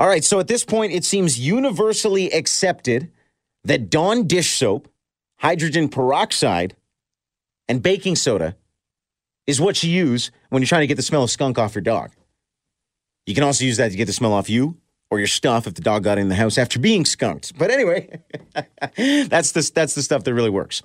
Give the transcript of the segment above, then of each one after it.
All right, so at this point, it seems universally accepted that Dawn dish soap, hydrogen peroxide, and baking soda is what you use when you're trying to get the smell of skunk off your dog. You can also use that to get the smell off you or your stuff if the dog got in the house after being skunked. But anyway, that's the, that's the stuff that really works.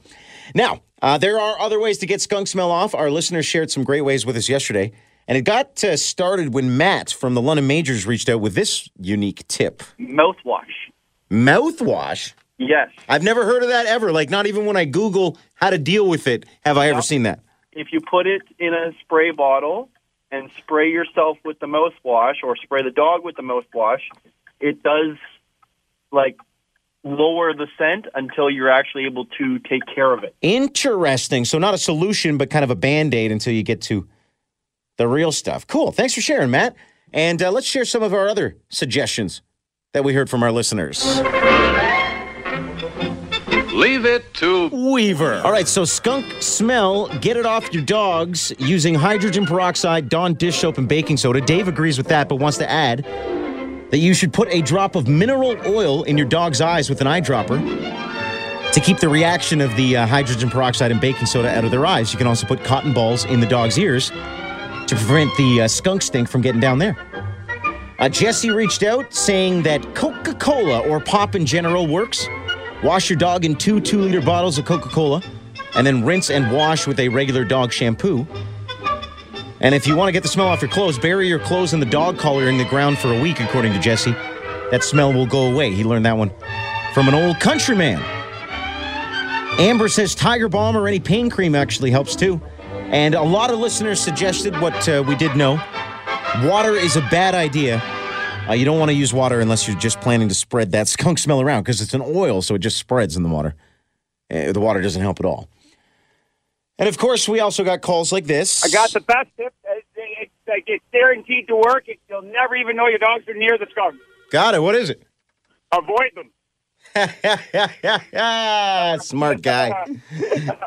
Now, uh, there are other ways to get skunk smell off. Our listeners shared some great ways with us yesterday. And it got uh, started when Matt from the London Majors reached out with this unique tip Mouthwash. mouthwash. Yes. I've never heard of that ever. Like, not even when I Google how to deal with it have I ever seen that. If you put it in a spray bottle and spray yourself with the mouthwash or spray the dog with the mouthwash, it does like lower the scent until you're actually able to take care of it. Interesting. So, not a solution, but kind of a band aid until you get to the real stuff. Cool. Thanks for sharing, Matt. And uh, let's share some of our other suggestions that we heard from our listeners. Leave it to Weaver. All right, so skunk smell, get it off your dogs using hydrogen peroxide, Dawn dish soap, and baking soda. Dave agrees with that, but wants to add that you should put a drop of mineral oil in your dog's eyes with an eyedropper to keep the reaction of the uh, hydrogen peroxide and baking soda out of their eyes. You can also put cotton balls in the dog's ears to prevent the uh, skunk stink from getting down there. Uh, Jesse reached out saying that Coca Cola or pop in general works. Wash your dog in two two liter bottles of Coca Cola and then rinse and wash with a regular dog shampoo. And if you want to get the smell off your clothes, bury your clothes in the dog collar in the ground for a week, according to Jesse. That smell will go away. He learned that one from an old countryman. Amber says Tiger Balm or any pain cream actually helps too. And a lot of listeners suggested what uh, we did know water is a bad idea. Uh, you don't want to use water unless you're just planning to spread that skunk smell around because it's an oil, so it just spreads in the water. Uh, the water doesn't help at all. And of course, we also got calls like this. I got the best tip. Uh, It's, it's, it's guaranteed to work. It, you'll never even know your dogs are near the skunk. Got it. What is it? Avoid them. Smart guy.